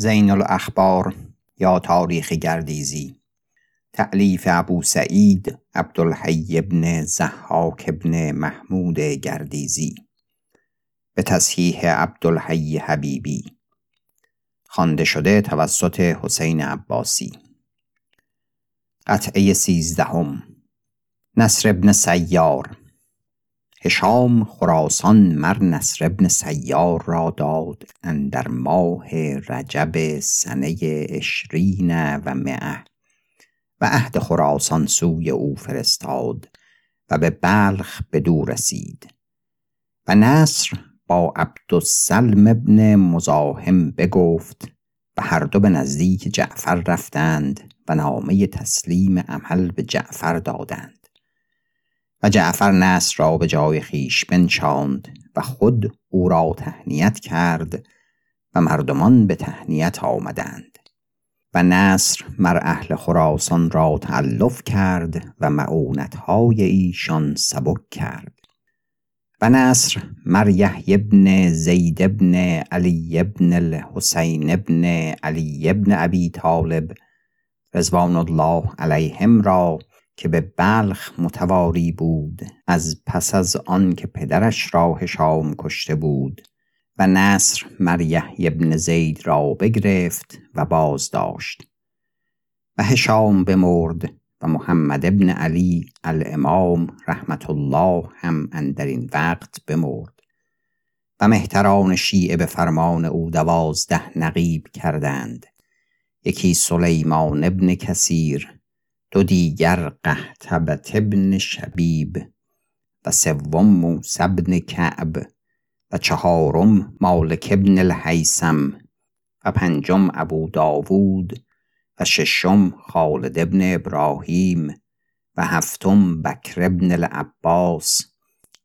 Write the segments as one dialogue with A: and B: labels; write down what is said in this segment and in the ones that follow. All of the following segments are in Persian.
A: زین الاخبار یا تاریخ گردیزی. تعلیف ابو سعید عبدالحی ابن زحاک ابن محمود گردیزی. به تصحیح عبدالحی حبیبی. خوانده شده توسط حسین عباسی. قطعه سیزدهم. نصر ابن سیار. هشام خراسان مر نصر ابن سیار را داد اندر ماه رجب سنه اشرین و مئه و عهد خراسان سوی او فرستاد و به بلخ بدو رسید و نصر با عبدالسلم ابن مزاحم بگفت و هر دو به نزدیک جعفر رفتند و نامه تسلیم عمل به جعفر دادند. و جعفر نصر را به جای خیش بنشاند و خود او را تهنیت کرد و مردمان به تهنیت آمدند. و نصر مر اهل خراسان را تعلف کرد و معونتهای ایشان سبک کرد. و نصر مر یحیی بن زید بن علی بن الحسین بن علی بن ابی طالب رضوان الله علیهم را که به بلخ متواری بود از پس از آن که پدرش را هشام کشته بود و نصر مر یحیی بن زید را بگرفت و باز داشت و هشام بمرد و محمد ابن علی الامام رحمت الله هم اندر این وقت بمرد. و مهتران شیعه به فرمان او دوازده نقیب کردند. یکی سلیمان ابن کثیر دو دیگر قهتبت ابن شبیب و سوم موسی ابن کعب و چهارم مالک ابن الحیسم و پنجم ابو داوود و ششم خالد ابن ابراهیم و هفتم بکر ابن العباس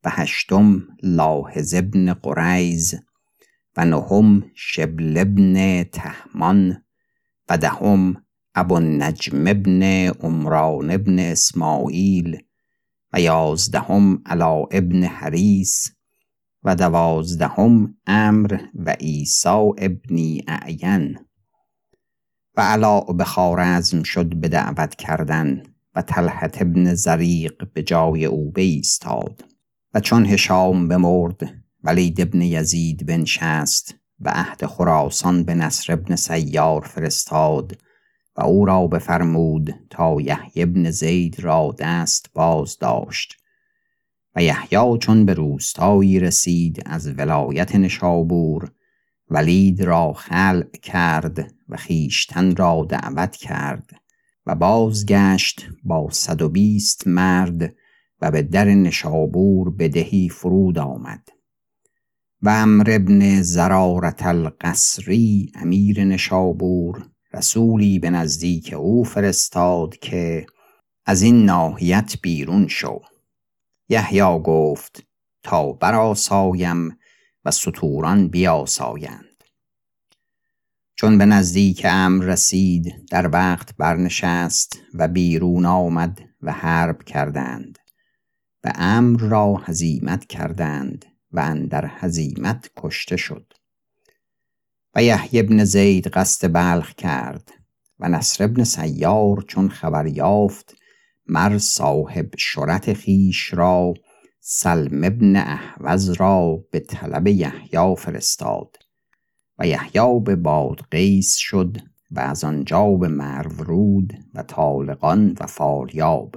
A: و هشتم لاحظ ابن قریز و نهم شبل ابن تهمان و دهم ابو النجم ابن عمران ابن اسماعیل و یازدهم علا ابن حریس و دوازدهم امر و عیسی ابنی اعین. و علا به شد به دعوت کردن و طلحت ابن زریق به جای او بایستاد و چون هشام بمرد ولید ابن یزید بنشست و عهد خراسان به نصر ابن سیار فرستاد و او را بفرمود تا یحیی ابن زید را دست باز داشت. و یحیی چون به روستایی رسید از ولایت نشابور ولید را خلع کرد و خیشتن را دعوت کرد و بازگشت با صد و بیست مرد و به در نشابور بدهی فرود آمد. و امر ابن زرارت القصری امیر نشابور رسولی به نزدیک او فرستاد که از این ناحیت بیرون شو. یحیی گفت تا براسایم و ستوران بیاسایند. چون به نزدیک امر رسید در وقت برنشست و بیرون آمد و حرب کردند. و امر را هزیمت کردند و اندر هزیمت کشته شد. و یحیی ابن زید قصد بلخ کرد و نصر ابن سیار چون خبر یافت مر صاحب شرط خیش را سلم ابن احوز را به طلب یحیی فرستاد و یحیی به بادغیس شد و از آنجا به مرورود و طالقان و فاریاب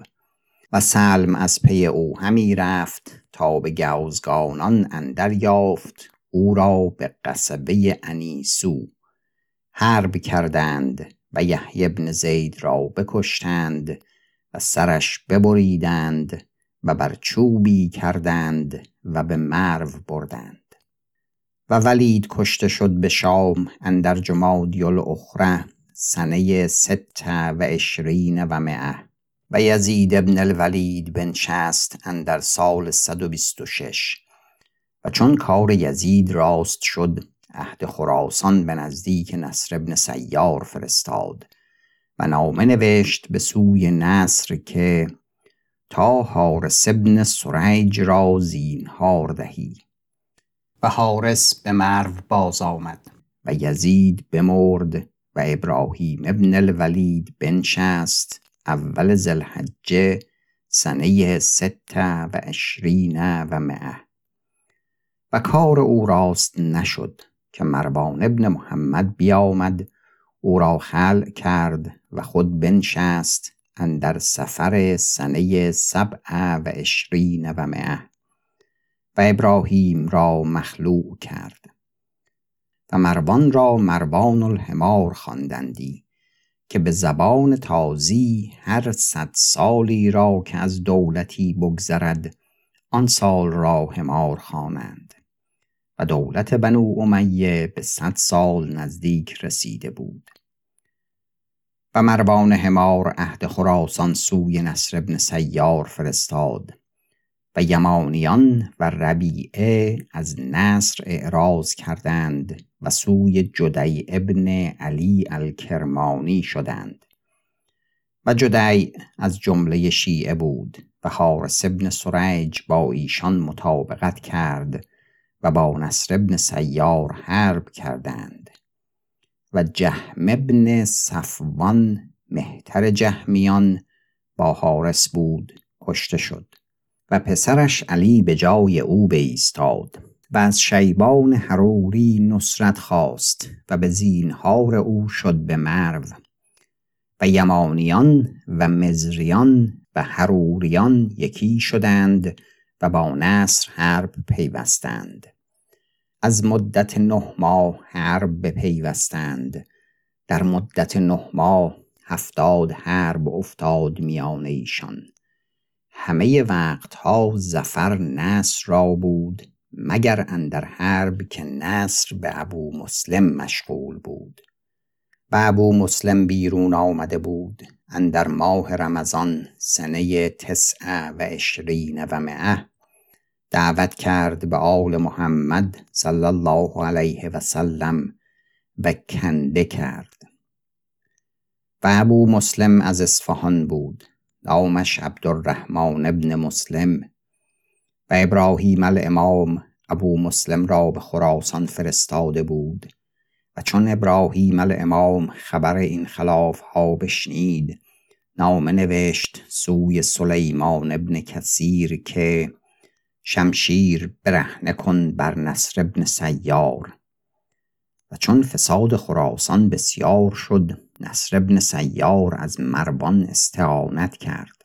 A: و سلم از پی او همی رفت تا به گوزگانان اندر یافت او را به قصبه انیسو حرب کردند و یحیی ابن زید را بکشتند و سرش ببریدند و بر چوبی کردند و به مرو بردند. و ولید کشته شد به شام اندر جمادی الاخره سنه ست و اشرین و مئه و یزید ابن الولید بنشست اندر سال صد و بیست و شش. چون کار یزید راست شد عهد خراسان به نزدیک نصر ابن سیار فرستاد و نامه نوشت به سوی نصر که تا حارس ابن سریج را زینهار دهی. و حارس به مرو باز آمد و و یزید بمرد و ابراهیم ابن الولید بنشست اول زلحجه سنه ست و عشرین و مئه. و کار او راست نشد که مروان ابن محمد بیامد. او را خلع کرد و خود بنشست اندر سفر سنه سبع و عشرین و مئه و ابراهیم را مخلوع کرد و مروان را مروان الحمار خواندندی که به زبان تازی هر صد سالی را که از دولتی بگذرد آن سال را حمار خوانند. و دولت بنو امیه به صد سال نزدیک رسیده بود. و مروان حمار عهد خراسان سوی نصر ابن سیار فرستاد و یمانیان و ربیعه از نصر اعراض کردند و سوی جدی ابن علی الکرمانی شدند. و جدی از جمله شیعه بود و حارس ابن سریج با ایشان مطابقت کرد و با نصر ابن سیار حرب کردند و جهم ابن صفوان مهتر جهمیان با حارس بود کشته شد و پسرش علی به جای او بایستاد و از شیبان حروری نصرت خواست و به زینهار او شد به مرو و یمانیان و مزریان و حروریان یکی شدند و با نصر حرب پیوستند. از مدت نه ماه حرب بپیوستند. در مدت نه ماه هفتاد حرب افتاد میان ایشان. همه وقتها زفر نصر را بود مگر اندر حرب که نصر به ابو مسلم مشغول بود. و ابو مسلم بیرون آمده بود. اندر ماه رمضان سنه تسع و عشرین و مئه دعوت کرد به آل محمد صلی الله علیه و سلم و کنده کرد. و ابو مسلم از اصفهان بود. نامش عبدالرحمن ابن مسلم و ابراهیم الامام ابو مسلم را به خراسان فرستاده بود. چون ابراهیم الامام خبر این خلاف ها بشنید نامه نوشت سوی سلیمان ابن کثیر که شمشیر برهنه کن بر نصر ابن سیار. و چون فساد خراسان بسیار شد نصر ابن سیار از مروان استعانت کرد.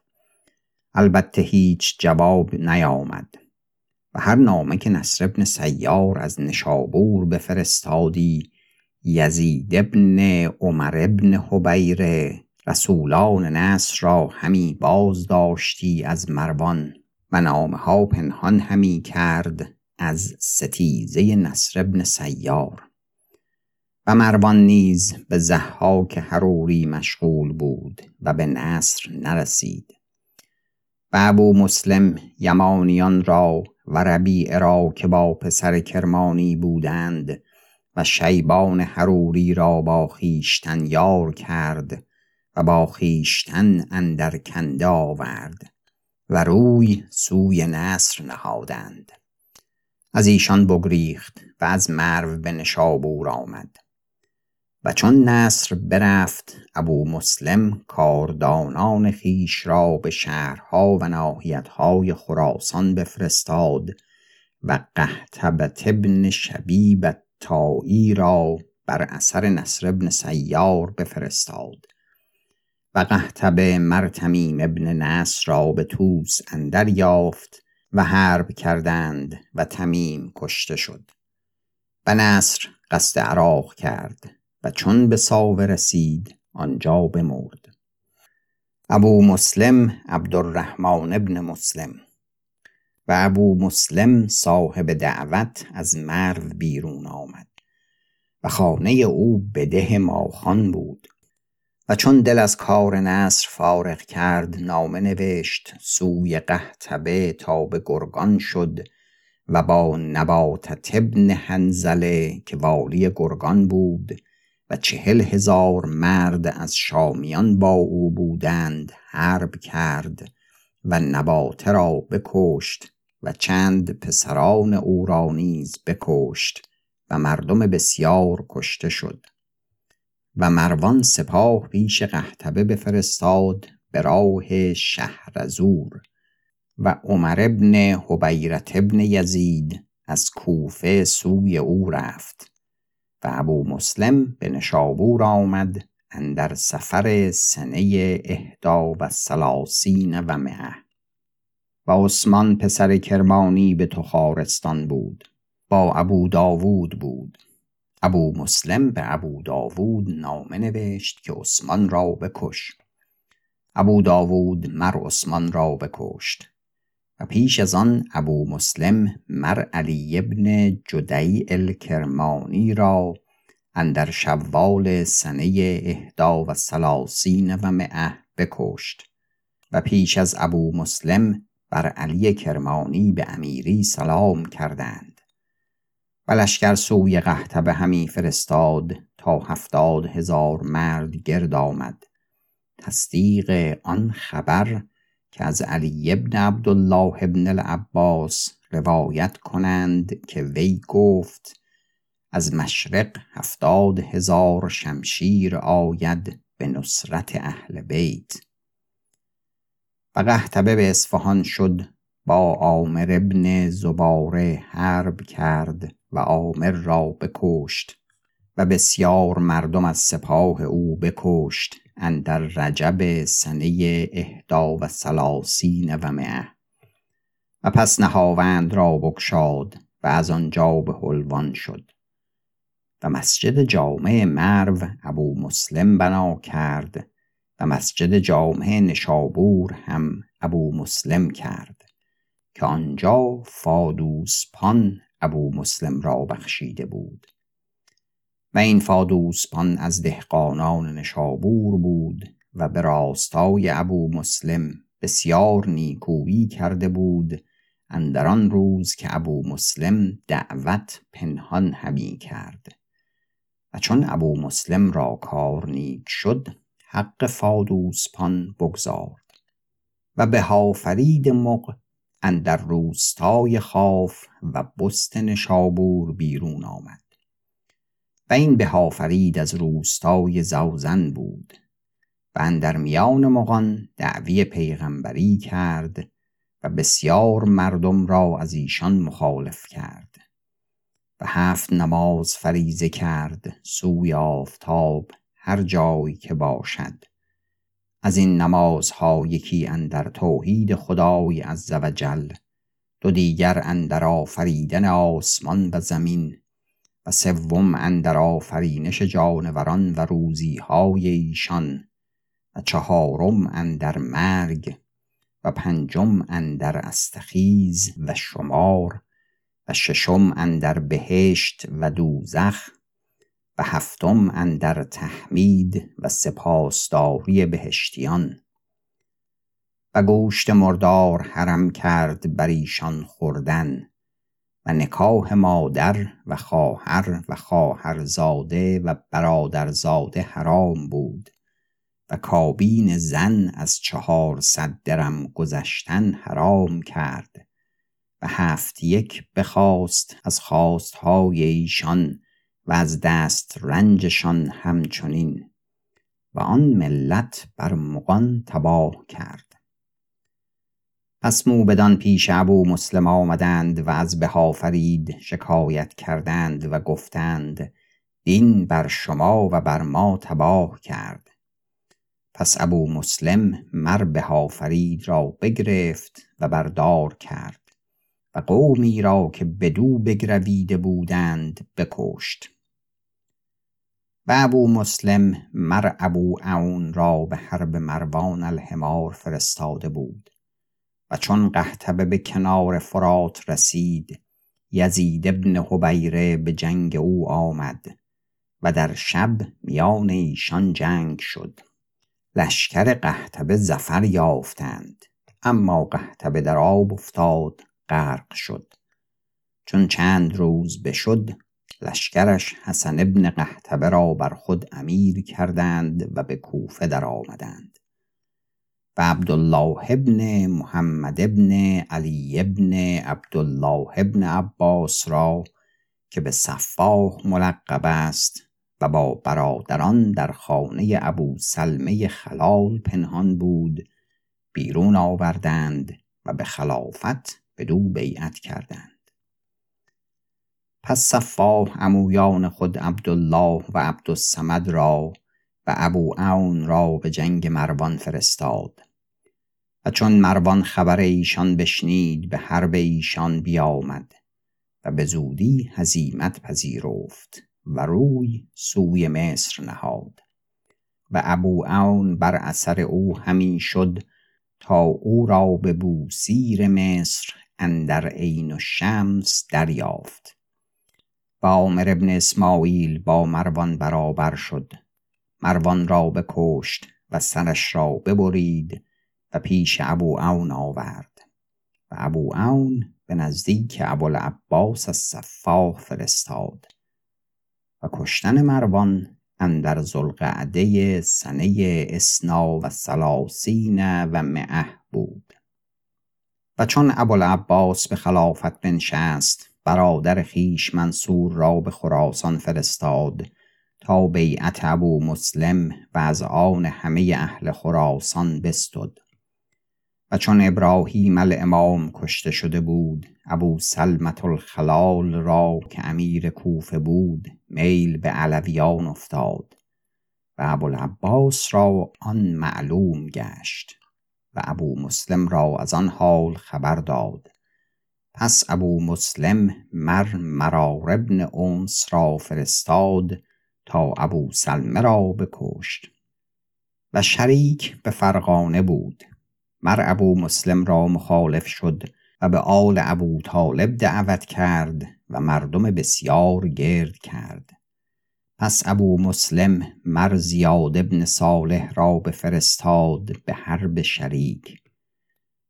A: البته هیچ جواب نیامد. و هر نامه که نصر ابن سیار از نشابور بفرستادی یزید ابن عمر ابن حبیر رسولان نصر را همی باز داشتی از مروان و نامه ها پنهان همی کرد از ستیزه نصر ابن سیار. و مروان نیز به زحاک حروری مشغول بود و به نصر نرسید. و ابو مسلم یمانیان را و ربیع را که با پسر کرمانی بودند و شیبان حروری را با خیشتن یار کرد و با خیشتن اندر کنده آورد و روی سوی نصر نهادند. از ایشان بگریخت و از مرو به نشابور آمد. و چون نصر برفت ابو مسلم کاردانان خیش را به شهرها و ناحیتهای خراسان بفرستاد و قهتبت ابن شبیب تایی را بر اثر نصر ابن سیار بفرستاد و قهتبه مرتمیم ابن نصر را به توس اندر یافت و حرب کردند و تمیم کشته شد و نصر قصد عراق کرد و چون به ساوه رسید آنجا بمرد. ابو مسلم عبدالرحمن ابن مسلم و ابو مسلم صاحب دعوت از مرو بیرون آمد و خانه او به ده ماخان بود و چون دل از کار نصر فارغ کرد نامه نوشت سوی قهتبه تا به گرگان شد و با نباتت ابن هنزله که والی گرگان بود و چهل هزار مرد از شامیان با او بودند حرب کرد و نباته را بکشت و چند پسران او را نیز بکشت و مردم بسیار کشته شد. و مروان سپاه پیش قحطبه بفرستاد به راه شهرزور و عمر ابن حبیرت ابن یزید از کوفه سوی او رفت و ابو مسلم به نشابور آمد اندر سفر سنه اهدا و سلاسین و مه و عثمان پسر کرمانی به تخارستان بود با ابو داوود بود. ابو مسلم به ابو داوود نامه نوشت که عثمان را بکش. ابو داوود مر عثمان را بکشت. و پیش از آن ابو مسلم مر علی ابن جدی الکرمانی را اندر شوال سنه اهدا و سلاسین و مئه بکشت. و پیش از ابو مسلم بر علی کرمانی به امیری سلام کردند و لشکر سوی قحطبه همی فرستاد تا هفتاد هزار مرد گرد آمد. تصدیق آن خبر که از علی ابن عبدالله ابن العباس روایت کنند که وی گفت از مشرق هفتاد هزار شمشیر آید به نصرت اهل بیت. و قحطبه به اصفهان شد با عامر ابن زباره حرب کرد و عامر را بکشت و بسیار مردم از سپاه او بکشت اندر رجب سنه اهدا و سلاسین و مه و پس نهاوند را بکشاد و از آنجا به حلوان شد. و مسجد جامع مرو ابو مسلم بنا کرد مسجد جامع نشابور هم ابو مسلم کرد که آنجا فادوسپان ابو مسلم را بخشیده بود. و این فادوسپان از دهقانان نشابور بود و به راستای ابو مسلم بسیار نیکویی کرده بود. اندر آن روز که ابو مسلم دعوت پنهان همی کرد. و چون ابو مسلم را کار نیک شد حق فادوسپان بگذارد و به هافرید مغ اندر روستای خاف و بست نشابور بیرون آمد و این به هافرید از روستای زوزن بود و اندر میان مغان دعوی پیغمبری کرد و بسیار مردم را از ایشان مخالف کرد و هفت نماز فریزه کرد سوی آفتاب هر جای که باشد. از این نمازها یکی اندر توحید خدای عز و جل دو دیگر اندر آفریدن آسمان و زمین و سوم اندر آفرینش جانوران و روزیهای ایشان و چهارم اندر مرگ و پنجم اندر استخیز و شمار و ششم اندر بهشت و دوزخ و هفتم اندر تحمید و سپاسداری بهشتیان. و گوشت مردار حرم کرد بر ایشان خوردن و نکاح مادر و خواهر و خواهرزاده و برادرزاده حرام بود و کابین زن از چهارصد درم گذشتن حرام کرد و هفت یک بخواست از خواستهای ایشان و از دست رنجشان همچنین و آن ملت بر مغان تباه کرد. پس موبدان پیش ابو مسلم آمدند و از بهافرید شکایت کردند و گفتند دین بر شما و بر ما تباه کرد. پس ابو مسلم مر بهافرید را بگرفت و بردار کرد و قومی را که بدو بگرویده بودند بکشت. و ابو مسلم مر ابو عون را به حرب مروان الحمار فرستاده بود و چون قحطبه به کنار فرات رسید یزید ابن حبیره به جنگ او آمد و در شب میان ایشان جنگ شد. لشکر قحطبه زفر یافتند اما قحطبه در آب افتاد غرق شد. چون چند روز بشد لشکرش حسن ابن قحطبه را بر خود امیر کردند و به کوفه در آمدند و عبدالله ابن محمد ابن علی ابن عبدالله ابن عباس را که به صفاح ملقب است و با برادران در خانه ابو سلمه خلال پنهان بود بیرون آوردند و به خلافت به دو بیعت کردند. پس صفاح امویان خود عبدالله و عبدالسمد را و ابو اون را به جنگ مروان فرستاد. و چون مروان خبر ایشان بشنید به حرب ایشان بیامد و به زودی هزیمت پذیرفت و روی سوی مصر نهاد. و ابو اون بر اثر او همین شد تا او را به بوسیر مصر اندر عین و شمس دریافت. و عامر ابن اسماعیل با مروان برابر شد. مروان را بکشت و سرش را ببرید و پیش ابو اون آورد. و ابو اون به نزدیک ابوالعباس از صفاح فرستاد. و کشتن مروان اندر زلقعده سنه اسنا و سلاسین و معه بود. و چون ابوالعباس به خلافت بنشست برادر خیش منصور را به خراسان فرستاد تا بیعت ابو مسلم و از آن همه اهل خراسان بستد. و چون ابراهیم الامام کشته شده بود ابو سلمت الخلال را که امیر کوفه بود میل به علویان افتاد و ابوالعباس را آن معلوم گشت و ابو مسلم را از آن حال خبر داد. پس ابو مسلم مر مرار ابن اونس را فرستاد تا ابو سلمه را بکشت و شریک به فرغانه بود. مر ابو مسلم را مخالف شد و به آل ابو طالب دعوت کرد و مردم بسیار گرد کرد. پس ابو مسلم مر زیاد ابن صالح را بفرستاد به حرب شریک.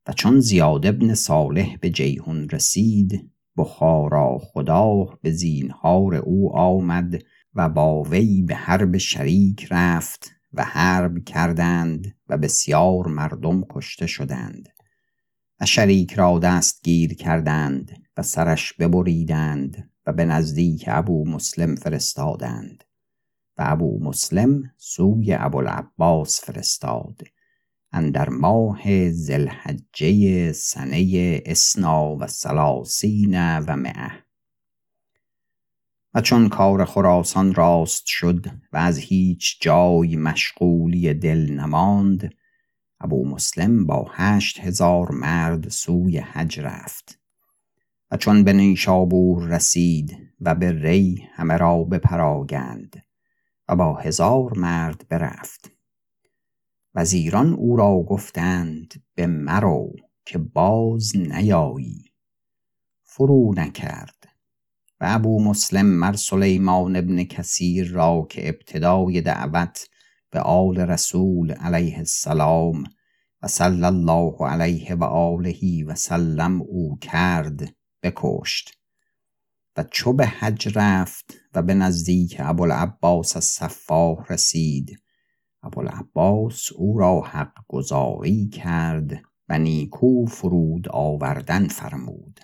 A: و چون زیاد ابن صالح به جیهون رسید بخارا خدا به زینهار او آمد و با وی به حرب شریک رفت و حرب کردند و بسیار مردم کشته شدند. و شریک را دستگیر کردند و سرش ببریدند و به نزدیک ابو مسلم فرستادند. و ابو مسلم سوی ابوالعباس فرستاد. اندر ماه زلحجه سنه اسنا و سلاسین و معه و چون کار خراسان راست شد و از هیچ جای مشغولی دل نماند ابو مسلم با هشت هزار مرد سوی حج رفت. و چون به نیشابور رسید و به ری همه را بپراگند و با هزار مرد برفت. وزیران او را گفتند به مرو که باز نیایی. فرو نکرد و ابو مسلم مر سلیمان ابن کثیر را که ابتدای دعوت به آل رسول علیه السلام و صلی الله علیه و آله و سلم او کرد بکشت و چو به حج رفت و به نزدیک ابوالعباس از صفاح رسید ابوالعباس او را حق گذاری کرد و نیکو فرود آوردن فرمود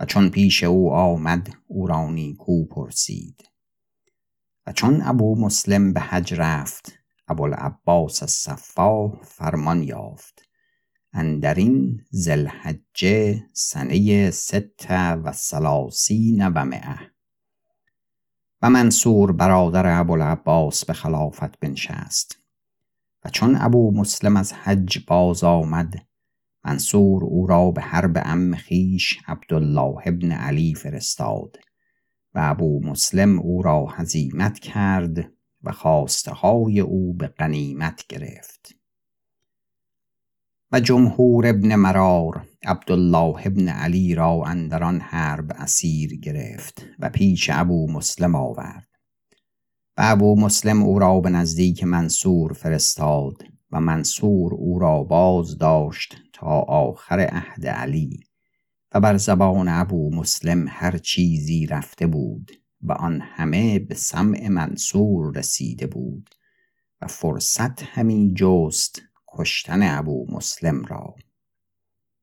A: و چون پیش او آمد او را نیکو پرسید. و چون ابو مسلم به حج رفت ابوالعباس از صفا فرمان یافت. اندرین زلحجه سنه ست و سلاسین و مئه و منصور برادر ابوالعباس به خلافت بنشست. و چون ابو مسلم از حج باز آمد منصور او را به حرب ام خیش عبدالله ابن علی فرستاد و ابو مسلم او را هزیمت کرد و خواسته های او به غنیمت گرفت. جمهور ابن مرار. عبدالله ابن علی را اندران حرب اسیر گرفت و پیش ابو مسلم آورد. و ابو مسلم او را به نزدیک منصور فرستاد و منصور او را باز داشت تا آخر عهد علی. و بر زبان ابو مسلم هر چیزی رفته بود و آن همه به سمع منصور رسیده بود و فرصت همین جست کشتن ابو مسلم را.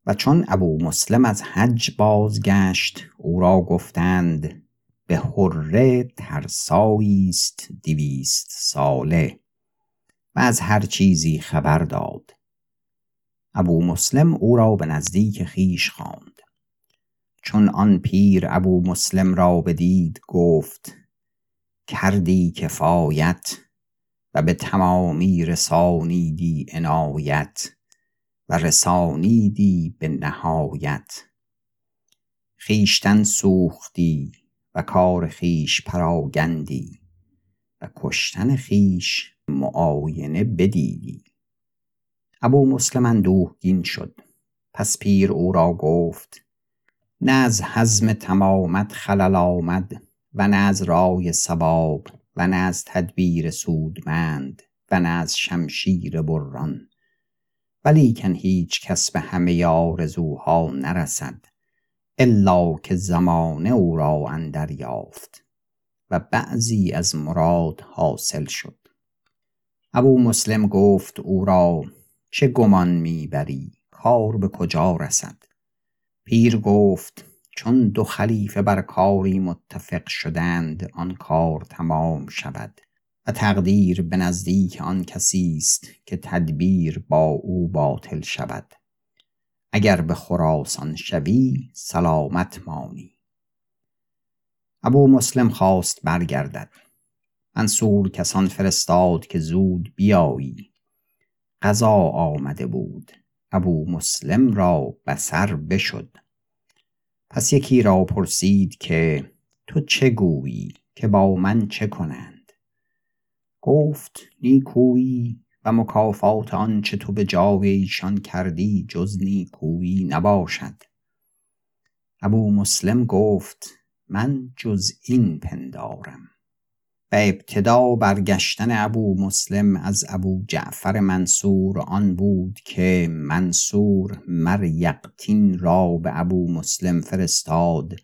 A: و چون ابو مسلم از حج بازگشت او را گفتند به حره ترسایی است ساله. و از هر چیزی خبر داد. ابو مسلم او را به نزدیک خیش خواند. چون آن پیر ابو مسلم را بدید گفت کردی کفایت و به تمامی رسانیدی عنایت و رسانیدی به نهایت. خیشتن سوختی و کار خیش پراگندی و کشتن خیش معاینه بدیدی. ابو مسلم اندوهگین شد. پس پیر او را گفت نه از حزم تمامت خلل آمد و نه از رای سباب و نه از تدبیر سودمند و نه از شمشیر بران. ولیکن هیچ کس به همه آرزوها نرسد الا که زمانه او را اندر یافت و بعضی از مراد حاصل شد. ابو مسلم گفت او را چه گمان می‌بری؟ کار به کجا رسد؟ پیر گفت چون دو خلیفه بر کاری متفق شدند آن کار تمام شود و تقدیر به نزدیک آن کسی است که تدبیر با او باطل شود. اگر به خراسان شوی سلامت مانی. ابو مسلم خواست برگردد. منصور کسان فرستاد که زود بیایی. قضا آمده بود. ابو مسلم را بسر بشد. پس یکی را پرسید که تو چه گویی؟ که با من چه کنند؟ گفت نیکویی و مکافات آنچه تو به جای ایشان کردی جز نیکویی نباشد. ابو مسلم گفت من جز این پندارم. و ابتدا برگشتن ابو مسلم از ابو جعفر منصور آن بود که منصور مر یقتین را به ابو مسلم فرستاد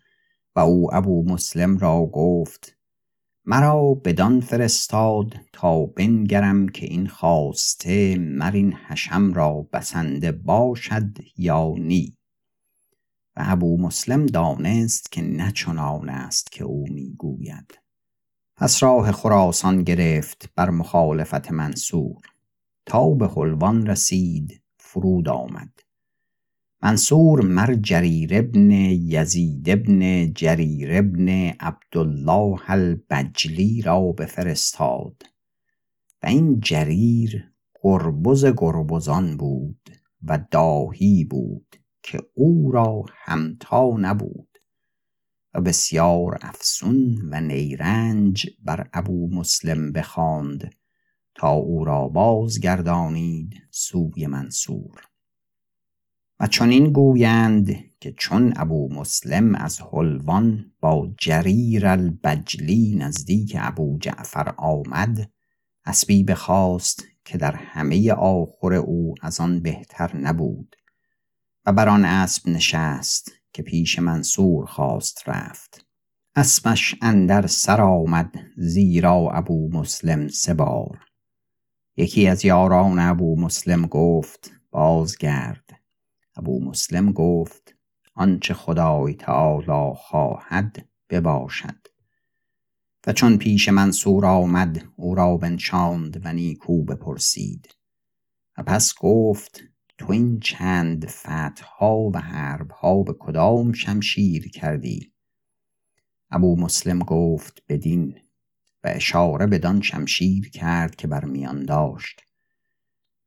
A: و او ابو مسلم را گفت مرا بدان فرستاد تا بنگرم که این خواسته مر این حشم را بسنده باشد یا نی. و ابو مسلم دانست که نه چنان است که او می‌گوید. پس راه خراسان گرفت بر مخالفت منصور. تا به حلوان رسید فرود آمد. منصور مر جریر ابن یزید ابن جریر ابن عبدالله البجلی را بفرستاد. و این جریر گربز گربزان بود و داهی بود که او را همتا نبود. و بسیار افسون و نیرنج بر ابو مسلم بخواند تا او را بازگردانید سوی منصور. و چنین گویند که چون ابو مسلم از حلوان با جریر البجلی نزدیک ابو جعفر آمد اسبی بخواست که در همه آخر او از آن بهتر نبود و بر آن اسب نشست. که پیش منصور خواست رفت. اسبش اندر سر آمد زیرا ابو مسلم سه یکی از یاران ابو مسلم گفت بازگرد. ابو مسلم گفت آنچه خدای تعالی خواهد بباشد. و چون پیش منصور آمد او را بنشاند و نیکو بپرسید. و پس گفت تو این چند فتحها و حربها به کدام شمشیر کردی؟ ابو مسلم گفت بدین و اشاره بدان شمشیر کرد که بر میان داشت.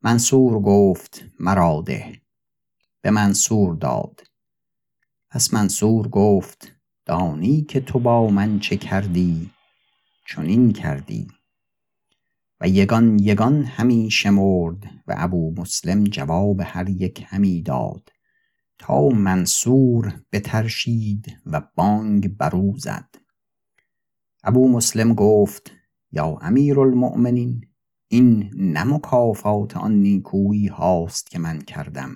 A: منصور گفت مرا ده. به منصور داد. پس منصور گفت دانی که تو با من چه کردی؟ چنین کردی. و یگان یگان همی شمرد و ابو مسلم جواب هر یک همی داد تا منصور بترشید و بانگ برو زد. ابو مسلم گفت یا امیر المؤمنین این نه مکافات آن نیکویی هاست که من کردم.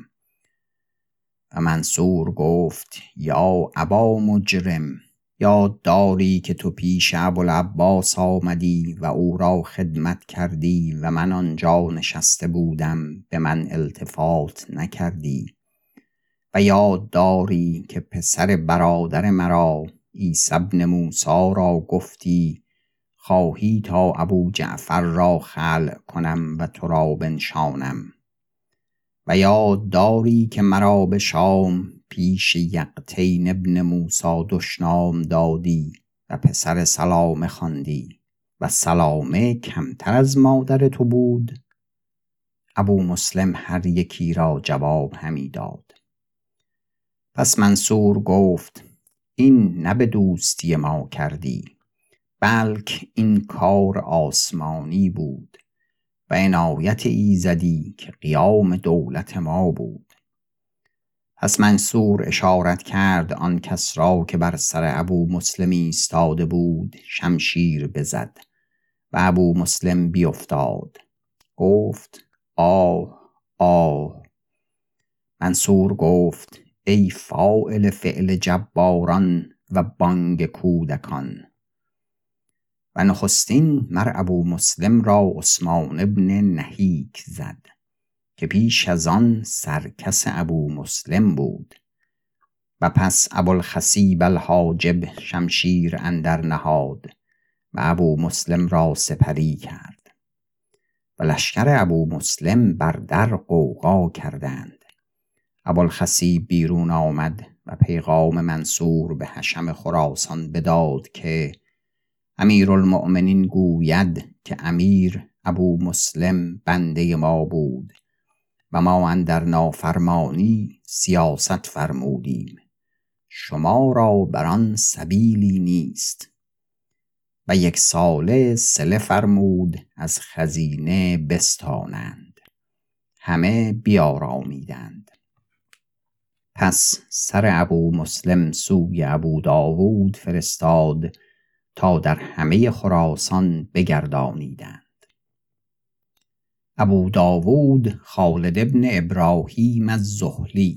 A: و منصور گفت یا ابا مجرم یاد داری که تو پیش ابوالعباس آمدی و او را خدمت کردی و من آنجا نشسته بودم به من التفات نکردی. و یاد داری که پسر برادر مرا عیسی ابن موسی را گفتی خواهی تا ابو جعفر را خلع کنم و تو را بنشانم. و یاد داری که مرا به شام پیش یقتین ابن موسی دشنام دادی و پسر سلامه خواندی و سلامه کمتر از مادر تو بود. ابو مسلم هر یکی را جواب همی داد. پس منصور گفت این نه به دوستی ما کردی بلک این کار آسمانی بود و عنایت ایزدی که قیام دولت ما بود. پس منصور اشارت کرد آن کس را که بر سر ابو مسلم ایستاده بود شمشیر بزد و ابو مسلم بیفتاد. گفت آه آه. منصور گفت ای فاعل فعل جباران و بانگ کودکان. و نخستین مر ابو مسلم را عثمان ابن نهیک زد. که پیش از آن سرکس ابو مسلم بود و پس ابوالخصیب الحاجب شمشیر اندر نهاد و ابو مسلم را سپری کرد و لشکر ابو مسلم بر در قوقا کردند. ابوالخصیب بیرون آمد و پیغام منصور به حشم خراسان بداد که امیرالمؤمنین گوید که امیر ابو مسلم بنده ما بود. و ما اندر نافرمانی سیاست فرمودیم. شما را بر آن سبیلی نیست. و یک ساله سله فرمود از خزینه بستانند. همه بیارامیدند. پس سر ابو مسلم سوی ابو داود فرستاد تا در همه خراسان بگردانیدند. ابو داود خالد ابن ابراهیم از زهلی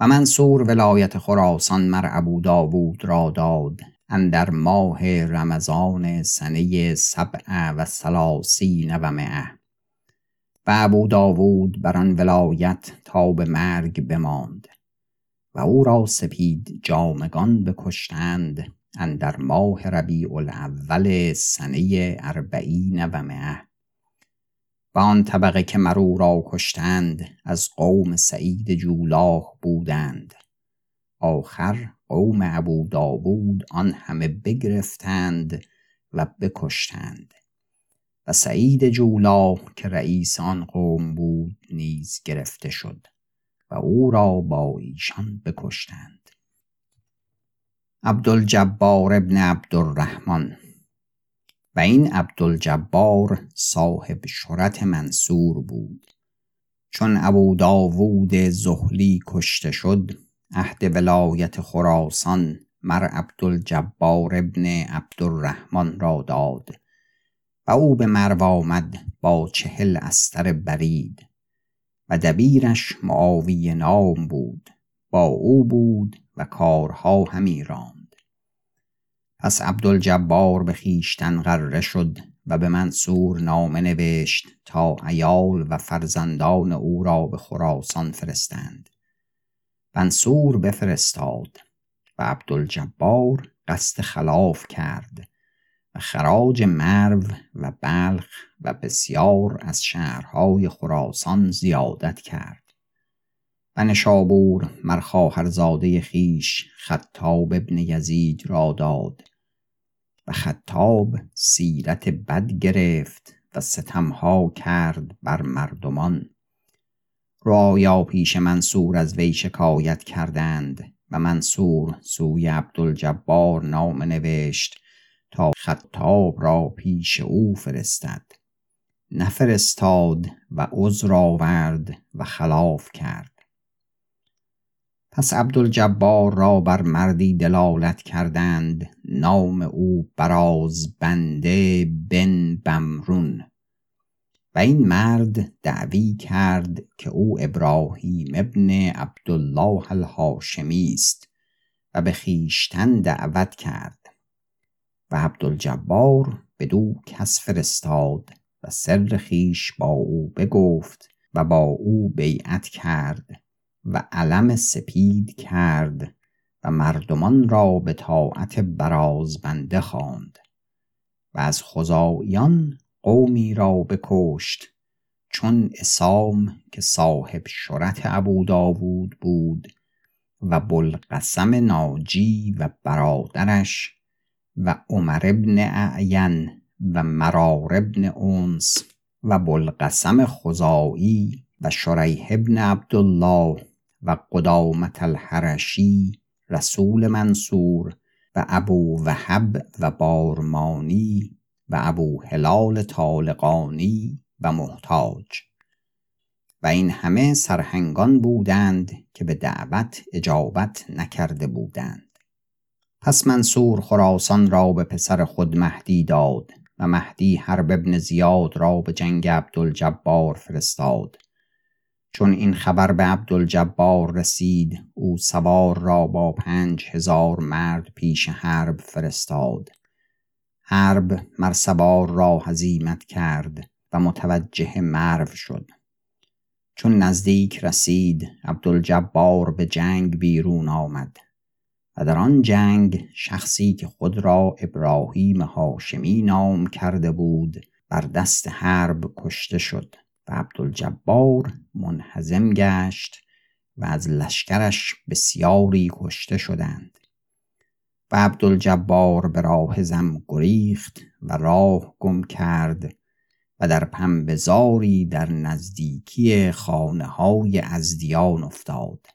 A: و منصور ولایت خراسان مر ابو داود را داد اندر ماه رمضان سنه سبع و سلاسین و مئه. و ابو داود بر آن ولایت تا به مرگ بماند. و او را سپید جامگان بکشتند اندر ماه ربیع الاول سنه اربعین و مئه. و آن طبقه که مرو را کشتند از قوم سعید جولاه بودند. آخر قوم ابو داود آن همه بگرفتند و بکشتند. و سعید جولاه که رئیس آن قوم بود نیز گرفته شد و او را با ایشان بکشتند. عبدالجبار ابن عبدالرحمن و این عبدالجبار صاحب شرط منصور بود. چون ابو داوود زهلی کشته شد عهد ولایت خراسان مر عبدالجبار ابن عبدالرحمن را داد و او به مرو آمد با چهل استر برید و دبیرش معاوی نام بود. با او بود و کارها همی پس عبدالجبار به خویشتن غره شد و به منصور نامه نوشت تا عیال و فرزندان او را به خراسان فرستند. منصور بفرستاد و عبدالجبار قصد خلاف کرد و خراج مرو و بلخ و بسیار از شهرهای خراسان زیادت کرد. و نشابور مر خویش خطاب ابن یزید را داد و خطاب سیرت بد گرفت و ستمها کرد بر مردمان. رعایا پیش منصور از وی شکایت کردند و منصور سوی عبدالجبار نامه نوشت تا خطاب را پیش او فرستد. نفرستاد و عذر آورد و خلاف کرد. پس عبدالجبار را بر مردی دلالت کردند نام او براز بنده بن بمرون. و این مرد دعوی کرد که او ابراهیم ابن عبدالله الهاشمی است و به خویشتن دعوت کرد. و عبدالجبار بدو کس فرستاد و سر خیش با او بگفت و با او بیعت کرد. و علم سپید کرد و مردمان را به طاعت برازبنده خواند و از خزاعیان قومی را بکشت چون اسام که صاحب شرط ابو داوود بود و بلقسم ناجی و برادرش و عمر ابن اعین و مرار ابن اونس و بلقسم خزائی و شریح ابن عبدالله و قدامت الحرشی رسول منصور و ابو وهب و بارمانی و ابو هلال طالقانی و محتاج. و این همه سرهنگان بودند که به دعوت اجابت نکرده بودند. پس منصور خراسان را به پسر خود مهدی داد و مهدی حرب ابن زیاد را به جنگ عبدالجبار فرستاد. چون این خبر به عبدالجبار رسید او سوار را با پنج هزار مرد پیش حرب فرستاد. حرب مرسبار را هزیمت کرد و متوجه مرو شد. چون نزدیک رسید عبدالجبار به جنگ بیرون آمد و در آن جنگ شخصی که خود را ابراهیم هاشمی نام کرده بود بر دست حرب کشته شد. عبدالجبار منحزم گشت و از لشکرش بسیاری کشته شدند. و عبدالجبار به راه زم گریخت و راه گم کرد و در پنبزاری در نزدیکی خانه های ازدیان افتاد.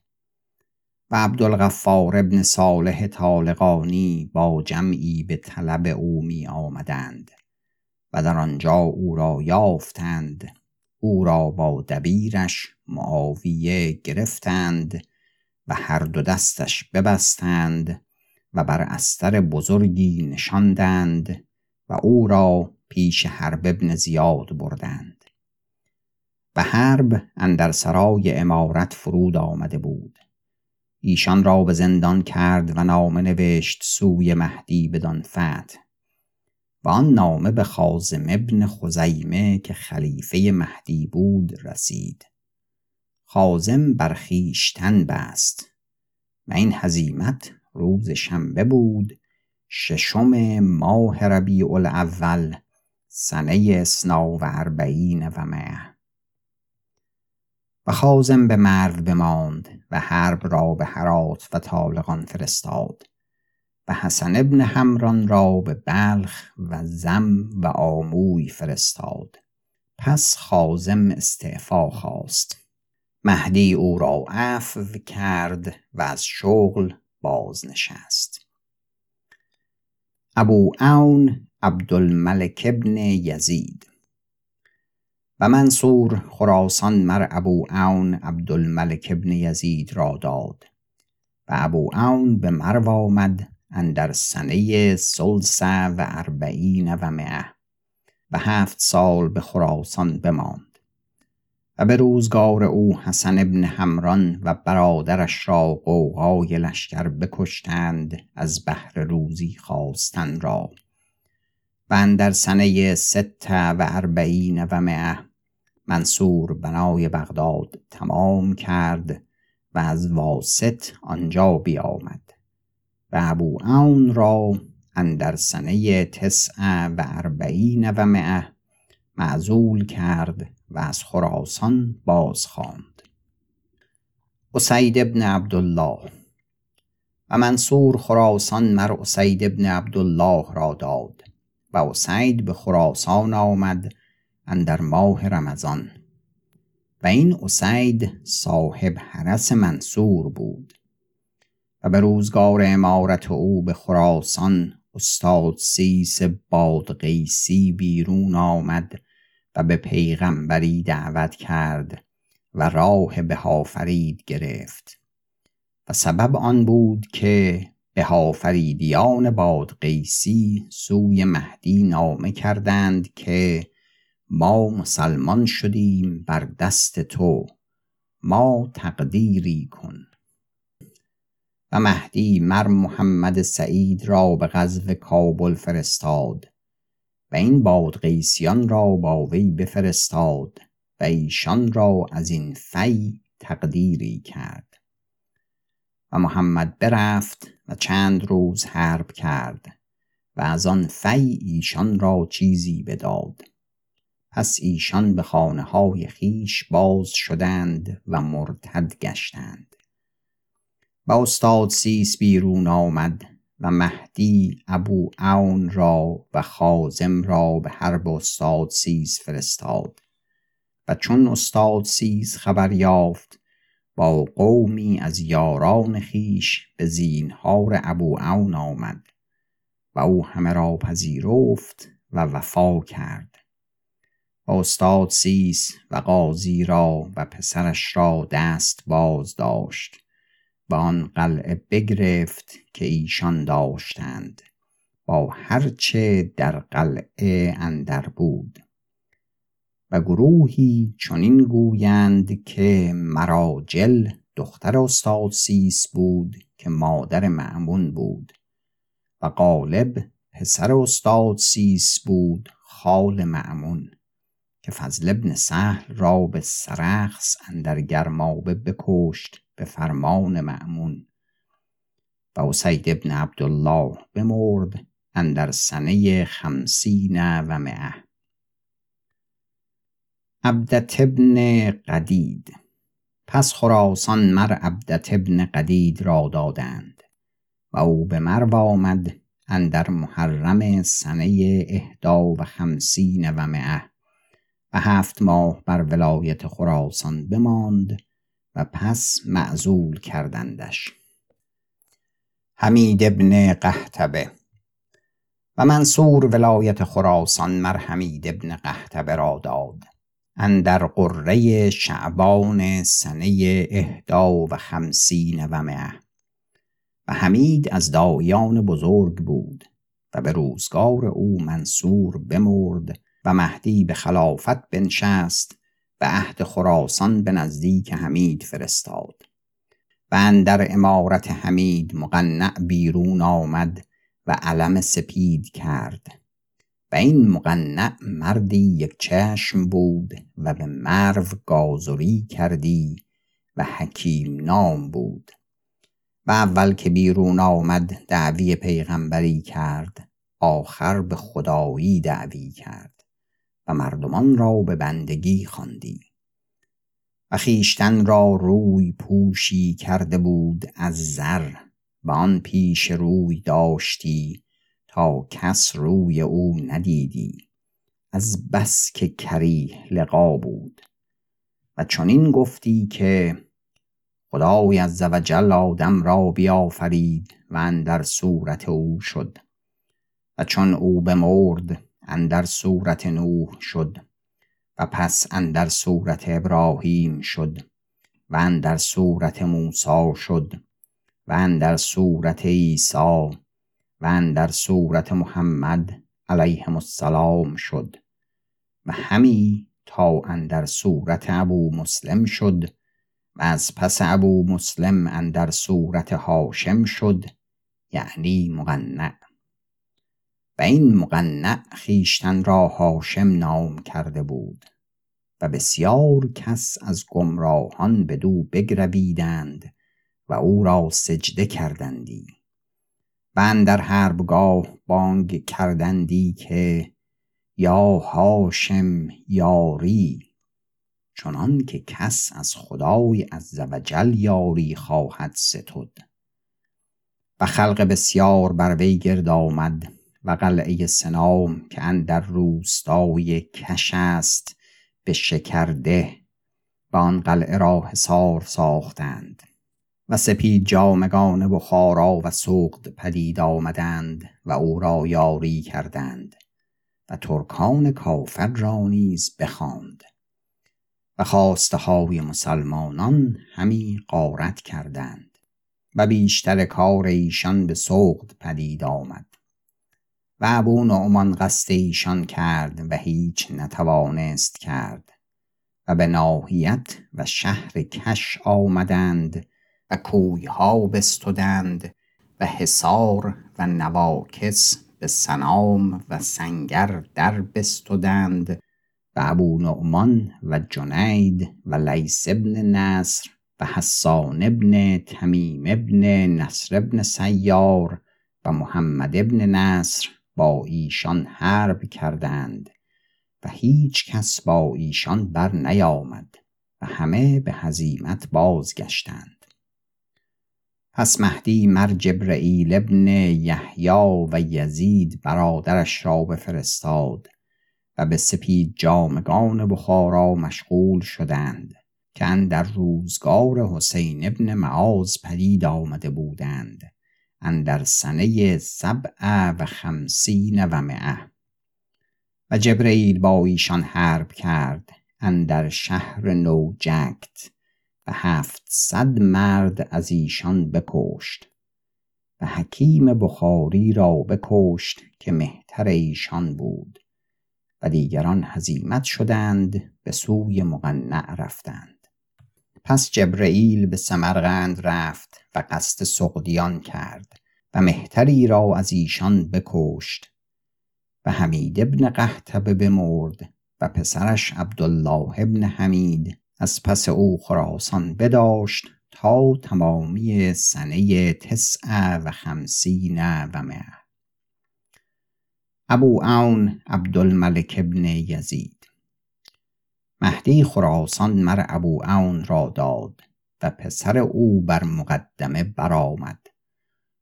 A: و عبدالغفار ابن صالح طالقانی با جمعی به طلب او می آمدند و در آنجا او را یافتند او را با دبیرش معاویه گرفتند و هر دو دستش ببستند و بر استر بزرگی نشاندند و او را پیش حرب ابن زیاد بردند. و حرب اندر سرای امارت فرود آمده بود. ایشان را به زندان کرد و نامه نوشت سوی مهدی بدان فتح. و آن نامه به خازم ابن خزیمه که خلیفه مهدی بود رسید. خازم بر خویشتن بست و این هزیمت روز شنبه بود ششم ماه ربیع الاول سنه اسنا و اربعین و مه. و خازم به مرو بماند و حرب را به هرات و طالقان فرستاد. و حسن ابن همران را به بلخ و زم و آموی فرستاد. پس خازم استعفا خواست. مهدی او را عفو کرد و از شغل بازنشست. ابو عون عبدالملک ابن یزید. و منصور خراسان مر ابو عون عبدالملک ابن یزید را داد و ابو عون به مرو آمد اندر سنه سلس و اربعین و مئه و هفت سال به خراسان بماند و به روزگار او حسن ابن همران و برادرش را قوقای لشکر بکشتند از بهر روزی خواستن را و اندر سنه ست و اربعین و مئه منصور بنای بغداد تمام کرد و از واسط آنجا بیامد. و ابو عون را اندر سنه تسع و اربعین و مئه معزول کرد و از خراسان باز خواند اسید ابن عبدالله و منصور خراسان مر اسید ابن عبدالله را داد و اسید به خراسان آمد اندر ماه رمضان. و این اسید صاحب حرس منصور بود. و به روزگار امارت او به خراسان استاد سیس بادقیسی بیرون آمد و به پیغمبری دعوت کرد و راه بهافرید گرفت. و سبب آن بود که بهافریدیان بادقیسی سوی مهدی نامه کردند که ما مسلمان شدیم بر دست تو ما تقدیری کن. و مهدی مر محمد سعید را به غزو کابل فرستاد و این بادغیسیان را با وی بفرستاد و ایشان را از این فی تقدیری کرد و محمد برفت و چند روز حرب کرد و از آن فی ایشان را چیزی بداد. پس ایشان به خانه های خیش باز شدند و مرتد گشتند. و استاد سیس بیرون آمد و مهدی ابو اون را و خازم را به حرب استاد سیس فرستاد و چون استاد سیس خبر یافت با قومی از یاران خیش به زینهار ابو اون آمد و او همه را پذیرفت و وفا کرد و استاد سیس و قاضی را و پسرش را دست باز داشت و آن قلعه بگرفت که ایشان داشتند. با هرچه در قلعه اندر بود. و گروهی چنین گویند که مراجل دختر استاد سیس بود که مادر معمون بود. و غالب پسر استاد سیس بود خال معمون که فضل ابن سهل را به سرخس اندر گرمابه بکشت به فرمان معمون و اسید ابن عبدالله بمرد اندر سنه خمسین و مئه. عبدت ابن قدید. پس خراسان مر عبدت ابن قدید را دادند و او به مرو آمد اندر محرم سنه اهدا و خمسین و مئه. و هفت ماه بر ولایت خراسان بماند و پس معزول کردندش. حمید ابن قهتبه و منصور ولایت خراسان مر حمید ابن قهتبه را داد اندر قره شعبان سنه اهدا و خمسین و مه و حمید از دایان بزرگ بود و به روزگار او منصور بمرد و مهدی به خلافت بنشست و عهد خراسان به نزدیک حمید فرستاد. و اندر امارت حمید مقنع بیرون آمد و علم سپید کرد. و این مقنع مردی یک چشم بود و به مرو گازری کردی و حکیم نام بود. و اول که بیرون آمد دعوی پیغمبری کرد آخر به خدایی دعوی کرد. و مردمان را به بندگی خواندی. و خیشتن را روی پوشی کرده بود از زر و آن پیش روی داشتی تا کس روی او ندیدی. از بس که کریه لقا بود. و چنین گفتی که خدای عز وجل آدم را بیافرید و اندر صورت او شد. و چون او بمرد اندر صورت نوح شد و پس اندر صورت ابراهیم شد و اندر صورت موسی شد و اندر صورت عیسی و اندر صورت محمد علیهم السلام شد و همی تا اندر صورت ابو مسلم شد و از پس ابو مسلم اندر صورت هاشم شد یعنی مقنع. و این مقنع خیشتن را هاشم نام کرده بود و بسیار کس از گمراهان بدو بگرویدند و او را سجده کردندی و اندر حربگاه بانگ کردندی که یا هاشم یاری چنان که کس از خدای عزوجل یاری خواهد ستد و خلق بسیار بر وی گرد آمد و قلعه سنام که اندر روستای کش است به شکرده و آن قلعه را حصار ساختند و سپید جامگان بخارا و سوقد پدید آمدند و او را یاری کردند و ترکان کافر را نیز بخواند و خواسته های مسلمانان همی قارت کردند و بیشتر کار ایشان به سوقد پدید آمد. و ابو نعمان قصد ایشان کرد و هیچ نتوانست کرد و به ناحیت و شهر کش آمدند و کویها بستدند و حصار و نواکس به سنام و سنگر در بستدند و ابو نعمان و جنید و لیس ابن نصر و حسان ابن تمیم ابن نصر ابن سیار و محمد ابن نصر با ایشان حرب کردند و هیچ کس با ایشان بر نیامد و همه به هزیمت بازگشتند. پس مهدی مر جبرئیل ابن یحیی و یزید برادرش را بفرستاد و به سپید جامگان بخارا مشغول شدند که در روزگار حسین ابن معاذ پدید آمده بودند. اندر سنه سبع و خمسین و مئه. و جبرئیل با ایشان حرب کرد اندر شهر نوجکت و هفتصد مرد از ایشان بکشت و حکیم بخاری را بکشت که مهتر ایشان بود و دیگران هزیمت شدند به سوی مقنع رفتند. پس جبرئیل به سمرقند رفت و قصد سقدیان کرد و مهتری را از ایشان بکشت. و حمید ابن قهتبه بمرد و پسرش عبدالله ابن حمید از پس او خراسان بداشت تا تمامی سنه تسع و خمسین و مه ابو عون عبدالملک ابن یزید مهدی خراسان مر ابو عون را داد و پسر او بر مقدمه برآمد.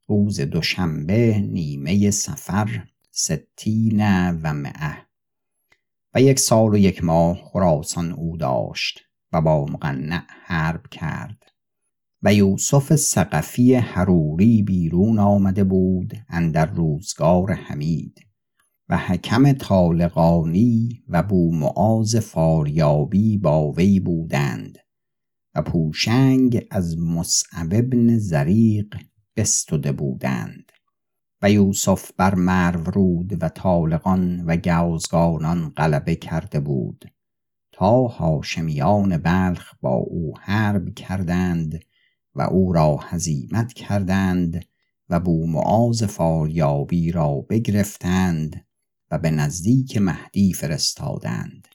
A: روز دوشنبه نیمه سفر ستین و مئه. و یک سال و یک ماه خراسان او داشت و با مقنع حرب کرد. و یوسف سقفی حروری بیرون آمده بود اندر روزگار حمید. و حکم طالقانی و بو معاذ فاریابی با وی بودند و پوشنگ از مصعب ابن زریق بستده بودند و یوسف بر رود و طالقان و گوزگانان غلبه کرده بود تا هاشمیان بلخ با او حرب کردند و او را هزیمت کردند و بو معاذ فاریابی را بگرفتند و به نزدیک مهدی فرستادند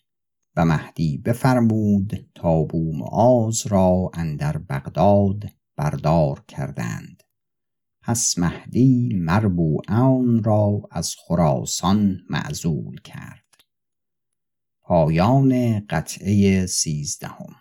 A: و مهدی بفرمود تا بو معاذ را اندر بغداد بردار کردند. پس مهدی مربوعان را از خراسان معزول کرد. پایان قطعه سیزدهم.